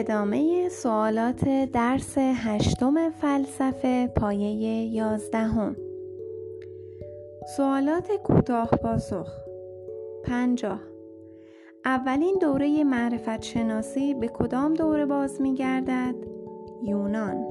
ادامه سوالات درس هشتم فلسفه پایه یازدهم. سوالات کوتاه پاسخ. پنجاه. اولین دوره معرفت شناسی به کدام دوره باز می گردد؟ یونان.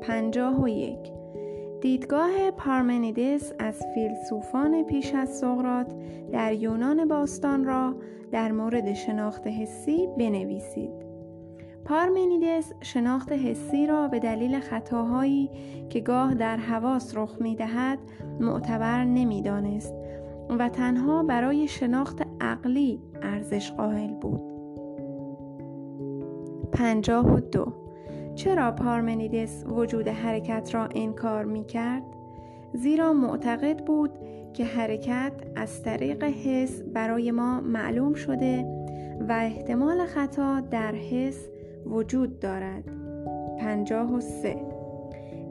پنجاه و یک. دیدگاه پارمنیدس از فیلسوفان پیش از سقراط در یونان باستان را در مورد شناخت حسی بنویسید. پارمنیدس شناخت حسی را به دلیل خطاهایی که گاه در حواس رخ می دهد معتبر نمی دانست و تنها برای شناخت عقلی ارزش قائل بود. پنجاه و دو چرا پارمنیدس وجود حرکت را انکار می کرد؟ زیرا معتقد بود که حرکت از طریق حس برای ما معلوم شده و احتمال خطا در حس وجود دارد. پنجاه و سه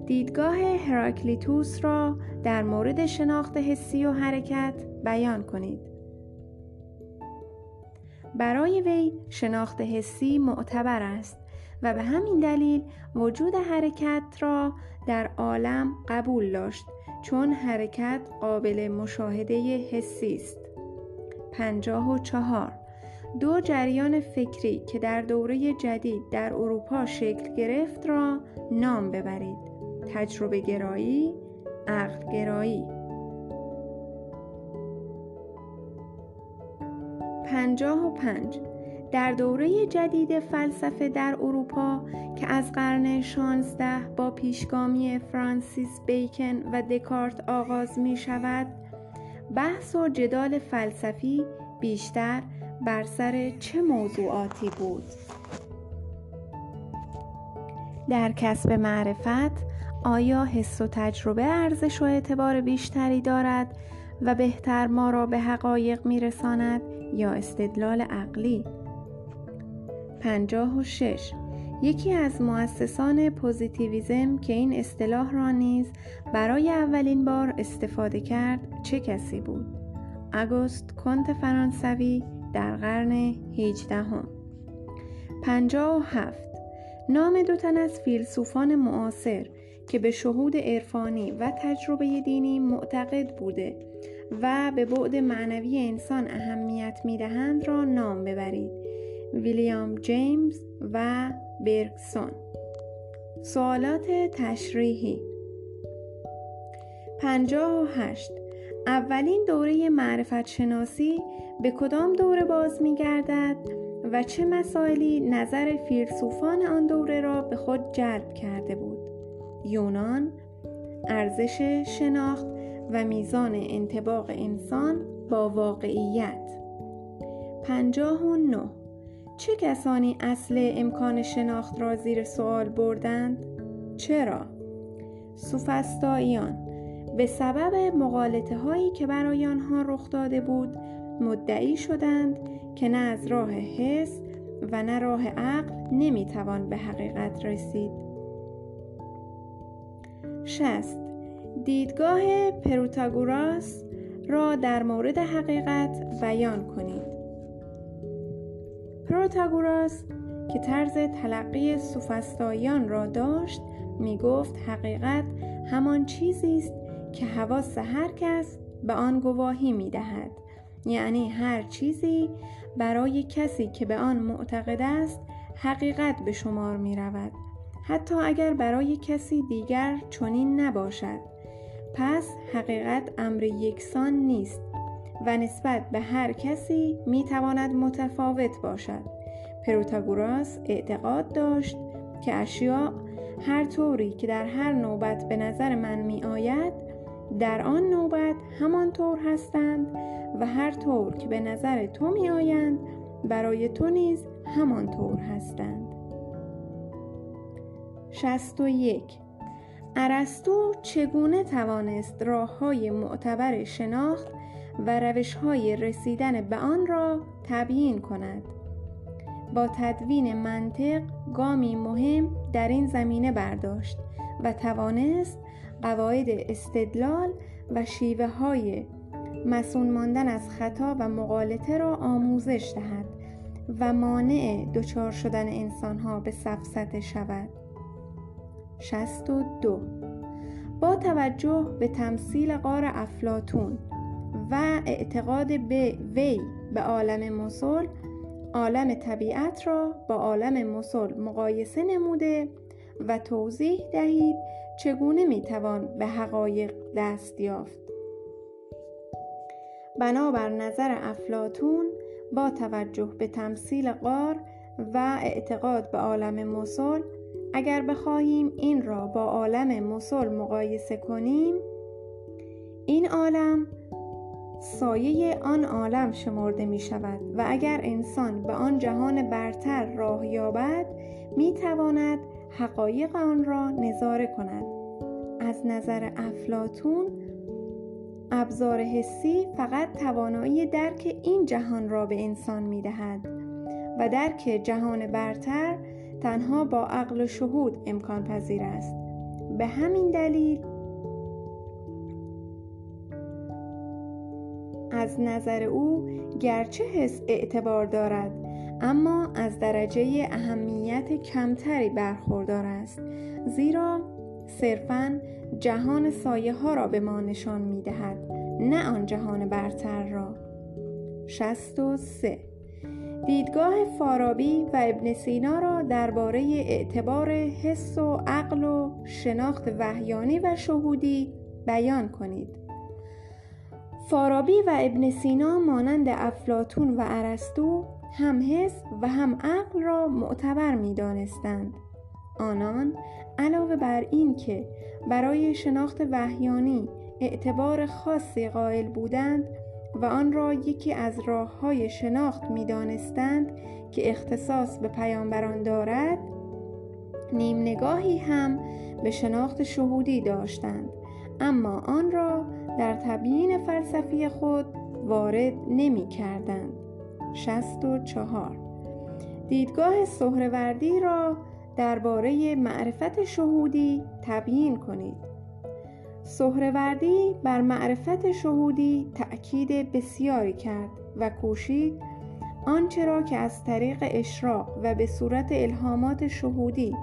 دیدگاه هراکلیتوس را در مورد شناخت حسی و حرکت بیان کنید. برای وی شناخت حسی معتبر است و به همین دلیل وجود حرکت را در عالم قبول داشت چون حرکت قابل مشاهده حسی است. پنجاه و چهار دو جریان فکری که در دوره جدید در اروپا شکل گرفت را نام ببرید. تجربه گرایی، عقل گرایی. پنجاه و پنج در دوره جدید فلسفه در اروپا که از قرن 16 با پیشگامی فرانسیس بیکن و دکارت آغاز می شود بحث و جدال فلسفی بیشتر بر سر چه موضوعاتی بود؟ در کسب معرفت آیا حس و تجربه ارزش و اعتبار بیشتری دارد و بهتر ما را به حقایق میرساند یا استدلال عقلی؟ پنجاه و شش یکی از مؤسسان پوزیتیویزم که این اصطلاح را نیز برای اولین بار استفاده کرد چه کسی بود؟ آگوست کنت فرانسوی در قرن هیجدهم پنجاه و هفت. نام دو تن از فیلسوفان معاصر که به شهود عرفانی و تجربه دینی معتقد بوده و به بعد معنوی انسان اهمیت می‌دهند را نام ببرید. ویلیام جیمز و برگسون. سوالات تشریحی. پنجاه و هشت. اولین دوره معرفت شناسی به کدام دوره باز می گردد و چه مسائلی نظر فیلسوفان آن دوره را به خود جلب کرده بود یونان ارزش شناخت و میزان انتباق انسان با واقعیت پنجاه و نه چه کسانی اصل امکان شناخت را زیر سوال بردند؟ چرا؟ سوفستاییان به سبب مقالطه هایی که برای آنها رخ داده بود مدعی شدند که نه از راه حس و نه راه عقل نمی‌توان به حقیقت رسید. شست دیدگاه پروتاگوراس را در مورد حقیقت بیان کنید. پروتاگوراس که طرز تلقی سوفستاییان را داشت می گفت حقیقت همان چیزی است که حواس هر کس به آن گواهی می دهد. یعنی هر چیزی برای کسی که به آن معتقد است حقیقت به شمار می رود. حتی اگر برای کسی دیگر چنین نباشد. پس حقیقت امر یکسان نیست و نسبت به هر کسی می تواند متفاوت باشد. پروتاگوراس اعتقاد داشت که اشیاء هر طوری که در هر نوبت به نظر من می آید در آن نوبت همانطور هستند و هر طور که به نظر تو می آیند برای تو نیز همانطور هستند. شست و یک. ارسطو چگونه توانست راه های معتبر شناخت و روش های رسیدن به آن را تبیین کند؟ با تدوین منطق گامی مهم در این زمینه برداشت و توانست قواعد استدلال و شیوه های مسون ماندن از خطا و مقالطه را آموزش دهد و مانع دچار شدن انسانها به سفسطه شود. 62 با توجه به تمثیل قار افلاتون و اعتقاد به وی به عالم مسل عالم طبیعت را با عالم مسل مقایسه نموده و توضیح دهید چگونه می‌توان به حقایق دست یافت؟ بنابر نظر افلاتون با توجه به تمثیل قار و اعتقاد به عالم مسل اگر بخواهیم این را با عالم مسل مقایسه کنیم این عالم سایه آن عالم شمرده می شود و اگر انسان به آن جهان برتر راه یابد می تواند حقایق آن را نظاره کند از نظر افلاتون ابزار حسی فقط توانایی درک این جهان را به انسان می دهد و درک جهان برتر تنها با عقل و شهود امکان پذیر است. به همین دلیل از نظر او گرچه حس اعتبار دارد اما از درجه اهمیت کمتری برخوردار است. زیرا صرفا جهان سایه ها را به ما نشان می دهد نه آن جهان برتر را. 63 دیدگاه فارابی و ابن سینا را درباره اعتبار حس و عقل و شناخت وحیانی و شهودی بیان کنید. فارابی و ابن سینا مانند افلاتون و ارسطو هم حس و هم عقل را معتبر می دانستند. آنان علاوه بر این که برای شناخت وحیانی اعتبار خاصی قائل بودند و آن را یکی از راه های شناخت می دانستند که اختصاص به پیامبران دارد نیم نگاهی هم به شناخت شهودی داشتند اما آن را در تبیین فلسفی خود وارد نمی کردند 64 دیدگاه سهروردی را درباره معرفت شهودی تبیین کنید. سهروردی بر معرفت شهودی تأکید بسیاری کرد و کوشید آنچه را که از طریق اشراق و به صورت الهامات شهودی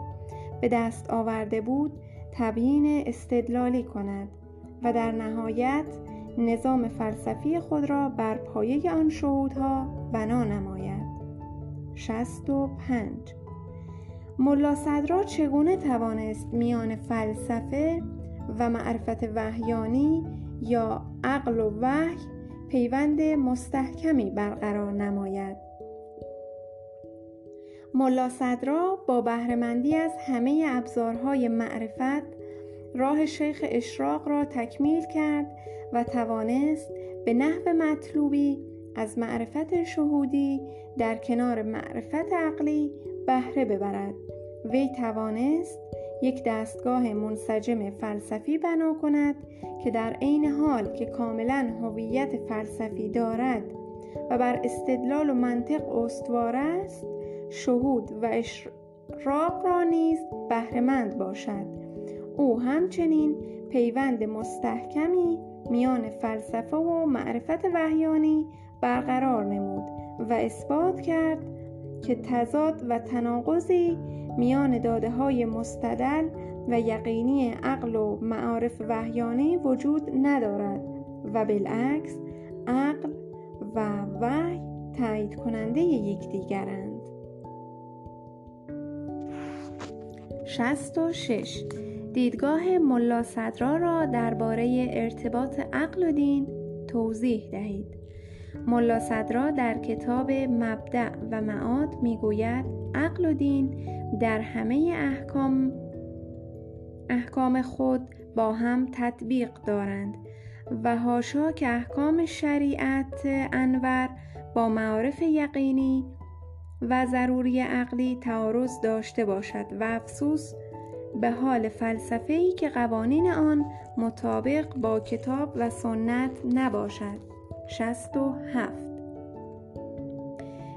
به دست آورده بود تبیین استدلالی کند و در نهایت نظام فلسفی خود را بر پایه آن شهودها بنا نماید. 65 ملا صدرا چگونه توانست میان فلسفه و معرفت وحیانی یا عقل و وحی پیوند مستحکمی برقرار نماید؟ ملا صدرا با بهرهمندی از همه ابزارهای معرفت راه شیخ اشراق را تکمیل کرد و توانست به نحو مطلوبی از معرفت شهودی در کنار معرفت عقلی بهره ببرد. وی توانست یک دستگاه منسجم فلسفی بنا کند که در عین حال که کاملا هویت فلسفی دارد و بر استدلال و منطق استوار است شهود و اشراق را نیز بهرهمند باشد. او همچنین پیوند مستحکمی میان فلسفه و معرفت وحیانی برقرار نمود و اثبات کرد که تضاد و تناقضی میان داده های مستدل و یقینی عقل و معارف وحیانی وجود ندارد و بالعکس عقل و وحی تایید کننده یکدیگرند. 66 دیدگاه ملا صدرا را درباره ارتباط عقل و دین توضیح دهید. ملا صدرا در کتاب مبدع و معاد می‌گوید عقل و دین در همه احکام احکام خود با هم تطبیق دارند و هاشا که احکام شریعت انور با معارف یقینی و ضروری عقلی تعارض داشته باشد و افسوس به حال فلسفه ای که قوانین آن مطابق با کتاب و سنت نباشد. 67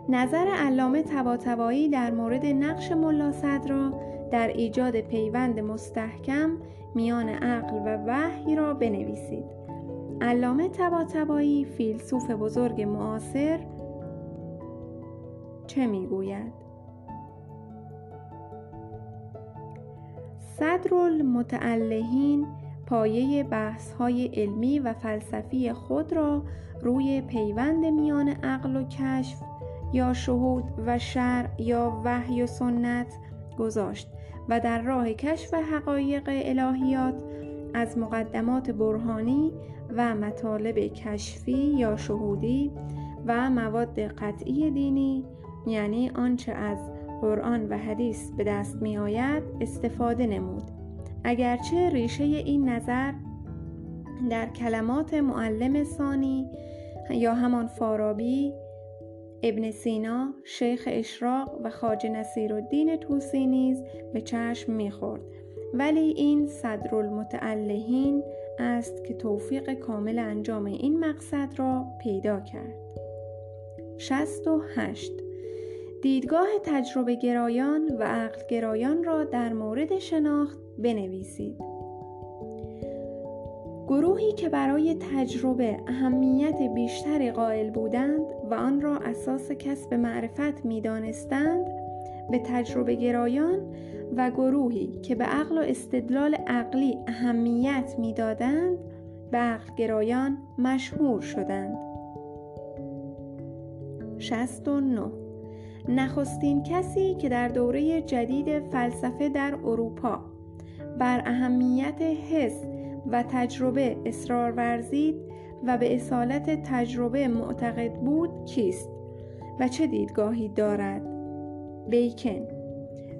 نظر علامه طباطبایی در مورد نقش ملا صدرا در ایجاد پیوند مستحکم میان عقل و وحی را بنویسید. علامه طباطبایی فیلسوف بزرگ معاصر چه می‌گوید؟ صدر المتعلهین پایه بحث های علمی و فلسفی خود را روی پیوند میان عقل و کشف یا شهود و شرع یا وحی و سنت گذاشت و در راه کشف حقایق الهیات از مقدمات برهانی و مطالب کشفی یا شهودی و مواد قطعی دینی یعنی آنچه از قرآن و حدیث به دست می آید استفاده نمود. اگرچه ریشه این نظر در کلمات معلم ثانی یا همان فارابی ابن سینا، شیخ اشراق و خاج نصیر الدین توسی نیز به چشم می‌خورد. ولی این صدر المتعلهین است که توفیق کامل انجام این مقصد را پیدا کرد. 68 دیدگاه تجربه گرایان و عقل گرایان را در مورد شناخت بنویسید. گروهی که برای تجربه اهمیت بیشتری قائل بودند و آن را اساس کسب معرفت می دانستند به تجربه گرایان و گروهی که به عقل و استدلال عقلی اهمیت می‌دادند به عقل گرایان مشهور شدند. 69 نخستین کسی که در دوره جدید فلسفه در اروپا. بر اهمیت حس و تجربه اصرار ورزید و به اصالت تجربه معتقد بود کیست و چه دیدگاهی دارد؟ بیکن.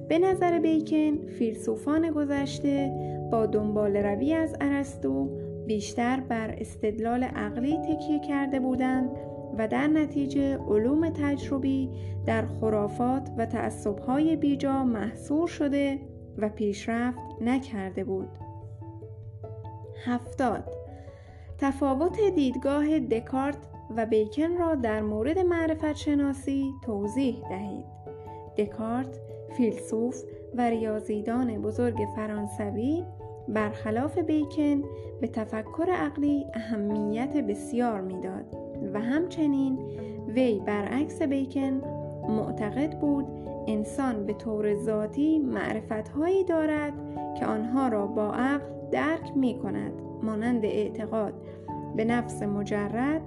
به نظر بیکن فیلسوفان گذشته با دنبال روی از ارسطو بیشتر بر استدلال عقلی تکیه کرده بودند و در نتیجه علوم تجربی در خرافات و تعصبهای بیجا محصور شده و پیشرفت نکرده بود. هفتاد. تفاوت دیدگاه دکارت و بیکن را در مورد معرفت شناسی توضیح دهید. دکارت فیلسوف و ریاضیدان بزرگ فرانسوی برخلاف بیکن به تفکر عقلی اهمیت بسیار می‌داد. و همچنین وی برعکس بیکن معتقد بود انسان به طور ذاتی معرفتهایی دارد که آنها را با عقل درک می کند مانند اعتقاد به نفس مجرد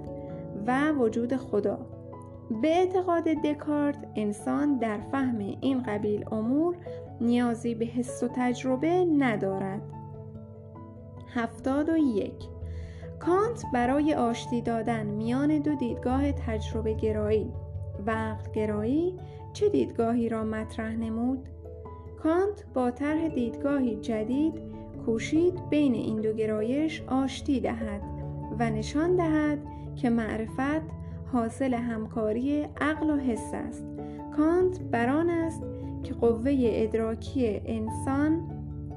و وجود خدا. به اعتقاد دکارت انسان در فهم این قبیل امور نیازی به حس و تجربه ندارد. هفتاد و یک کانت برای آشتی دادن میان دو دیدگاه تجربه گرایی و عقل گرایی چه دیدگاهی را مطرح نمود؟ کانت با طرح دیدگاهی جدید کوشید بین این دو گرایش آشتی دهد و نشان دهد که معرفت حاصل همکاری عقل و حس است کانت بران است که قوه ادراکی انسان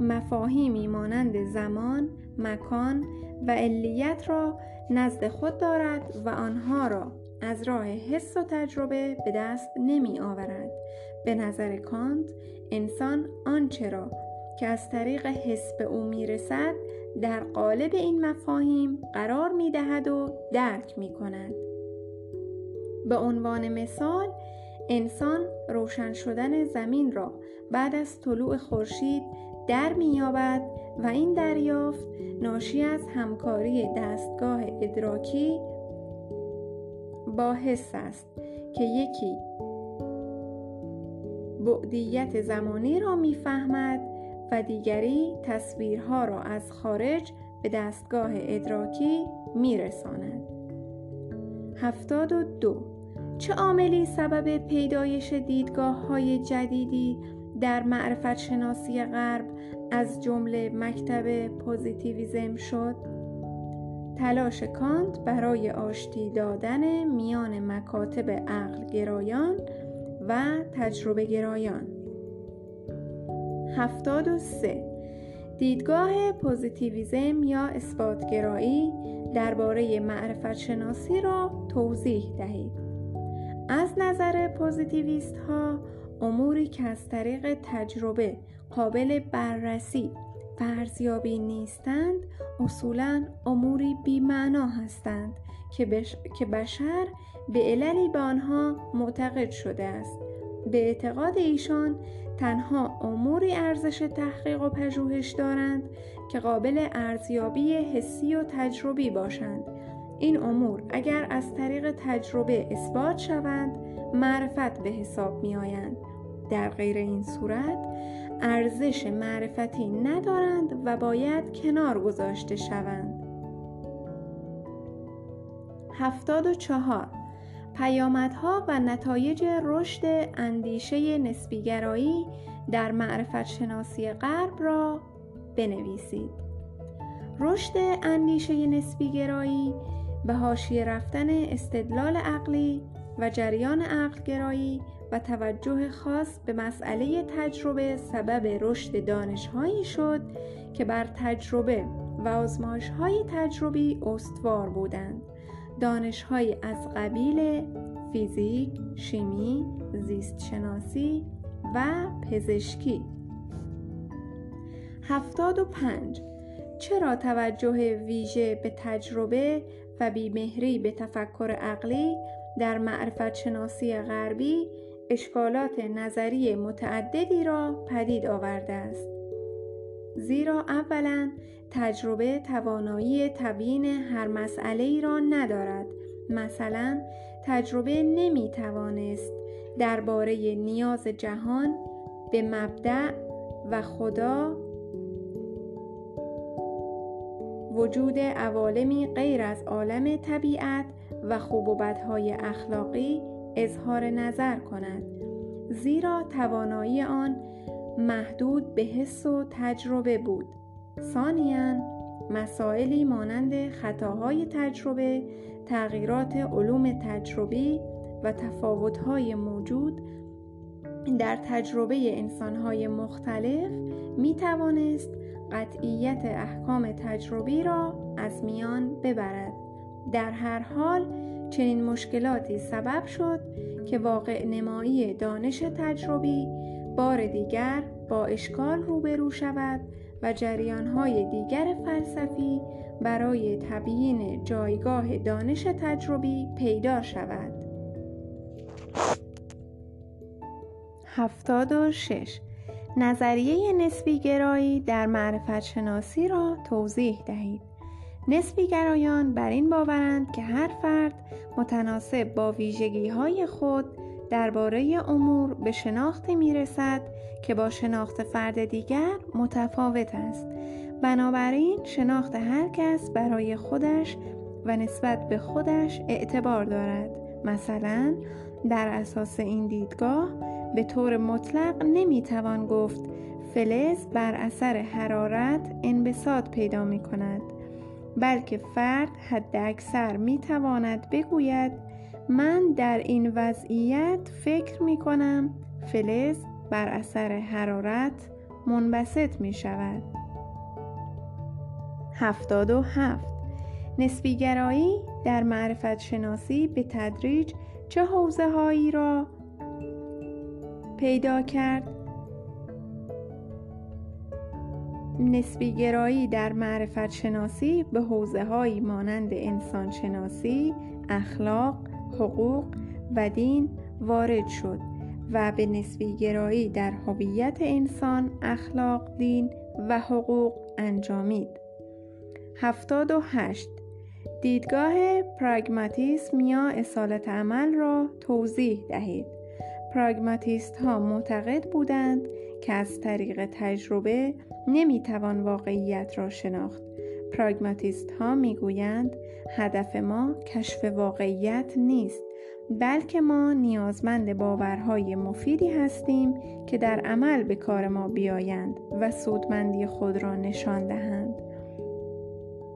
مفاهیمی مانند زمان، مکان و علیت را نزد خود دارد و آنها را از راه حس و تجربه به دست نمی آورد. به نظر کانت انسان آنچه را که از طریق حس به او می رسد در قالب این مفاهیم قرار می دهد و درک می کند. به عنوان مثال انسان روشن شدن زمین را بعد از طلوع خورشید در میابد و این دریافت ناشی از همکاری دستگاه ادراکی با حس است که یکی بعدیت زمانی را می‌فهمد و دیگری تصویرها را از خارج به دستگاه ادراکی میرساند. هفتاد و دو چه عاملی سبب پیدایش دیدگاه های جدیدی در معرفت شناسی غرب از جمله مکتب پوزیتیویزم شد؟ تلاش کانت برای آشتی دادن میان مکاتب عقل گرایان و تجربه گرایان. هفتاد و سه. دیدگاه پوزیتیویزم یا اثباتگرایی درباره معرفت شناسی را توضیح دهید. از نظر پوزیتیویست ها اموری که از طریق تجربه قابل بررسی فرضیابی نیستند اصولا اموری بیمعنا هستند که, بش... که بشر به عللی به آنها معتقد شده است. به اعتقاد ایشان تنها اموری ارزش تحقیق و پژوهش دارند که قابل ارزیابی حسی و تجربی باشند. این امور اگر از طریق تجربه اثبات شوند معرفت به حساب می آیند. در غیر این صورت ارزش معرفتی ندارند و باید کنار گذاشته شوند. هفتاد و چهار پیامدها و نتایج رشد اندیشه نسبیگرایی در معرفت شناسی غرب را بنویسید. رشد اندیشه نسبیگرایی به حاشیه رفتن استدلال عقلی و جریان عقلگرایی و توجه خاص به مسئله تجربه سبب رشد دانشهایی شد که بر تجربه و آزمایش‌های تجربی استوار بودند. دانشهایی از قبیل فیزیک، شیمی، زیست شناسی و پزشکی. هفتاد و پنج. چرا توجه ویژه به تجربه و بیمهری به تفکر عقلی در معرفت شناسی غربی اشکالات نظری متعددی را پدید آورده است. زیرا اولا تجربه توانایی تبیین هر مسئله ای را ندارد. مثلا تجربه نمی توانست درباره نیاز جهان به مبدع و خدا وجود عوالمی غیر از عالم طبیعت و خوب و بدهای اخلاقی اظهار نظر کند. زیرا توانایی آن محدود به حس و تجربه بود. ثانیا مسائلی مانند خطاهای تجربه تغییرات علوم تجربی و تفاوتهای موجود در تجربه انسانهای مختلف می توانست قطعیت احکام تجربی را از میان ببرد در هر حال چنین مشکلاتی سبب شد که واقع نمایی دانش تجربی بار دیگر با اشکال روبرو شود و جریانهای دیگر فلسفی برای تبیین جایگاه دانش تجربی پیدا شود. 76 نظریه نسبی گرایی در معرفت شناسی را توضیح دهید. نسبی گرایان بر این باورند که هر فرد متناسب با ویژگی های خود درباره امور به شناختی می رسد که با شناخت فرد دیگر متفاوت است. بنابراین شناخت هر کس برای خودش و نسبت به خودش اعتبار دارد. مثلا در اساس این دیدگاه به طور مطلق نمی‌توان گفت فلز بر اثر حرارت انبساط پیدا می کند بلکه فرد حد اکثر می تواند بگوید من در این وضعیت فکر می کنم فلز بر اثر حرارت منبسط می شود هفتاد و هفت. نسبیگرایی در معرفت شناسی به تدریج چه حوزه هایی را پیدا کرد نسبی گرایی در معرفت شناسی به حوزه هایی مانند انسان شناسی، اخلاق، حقوق و دین وارد شد و به نسبی گرایی در هویت انسان، اخلاق، دین و حقوق انجامید. 78 دیدگاه پراگماتیسم یا اصالت عمل را توضیح دهید. پراگماتیست ها معتقد بودند که از طریق تجربه نمی‌توان واقعیت را شناخت. پراگماتیست ها می‌گویند هدف ما کشف واقعیت نیست بلکه ما نیازمند باورهای مفیدی هستیم که در عمل به کار ما بیایند و سودمندی خود را نشان دهند.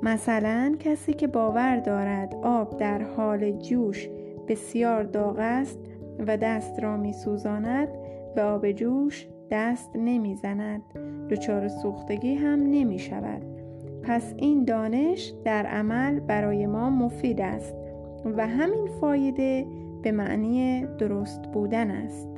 مثلا کسی که باور دارد آب در حال جوش بسیار داغ است و دست را می سوزاند به آب جوش دست نمی زند دچار سوختگی هم نمی شود پس این دانش در عمل برای ما مفید است و همین فایده به معنی درست بودن است.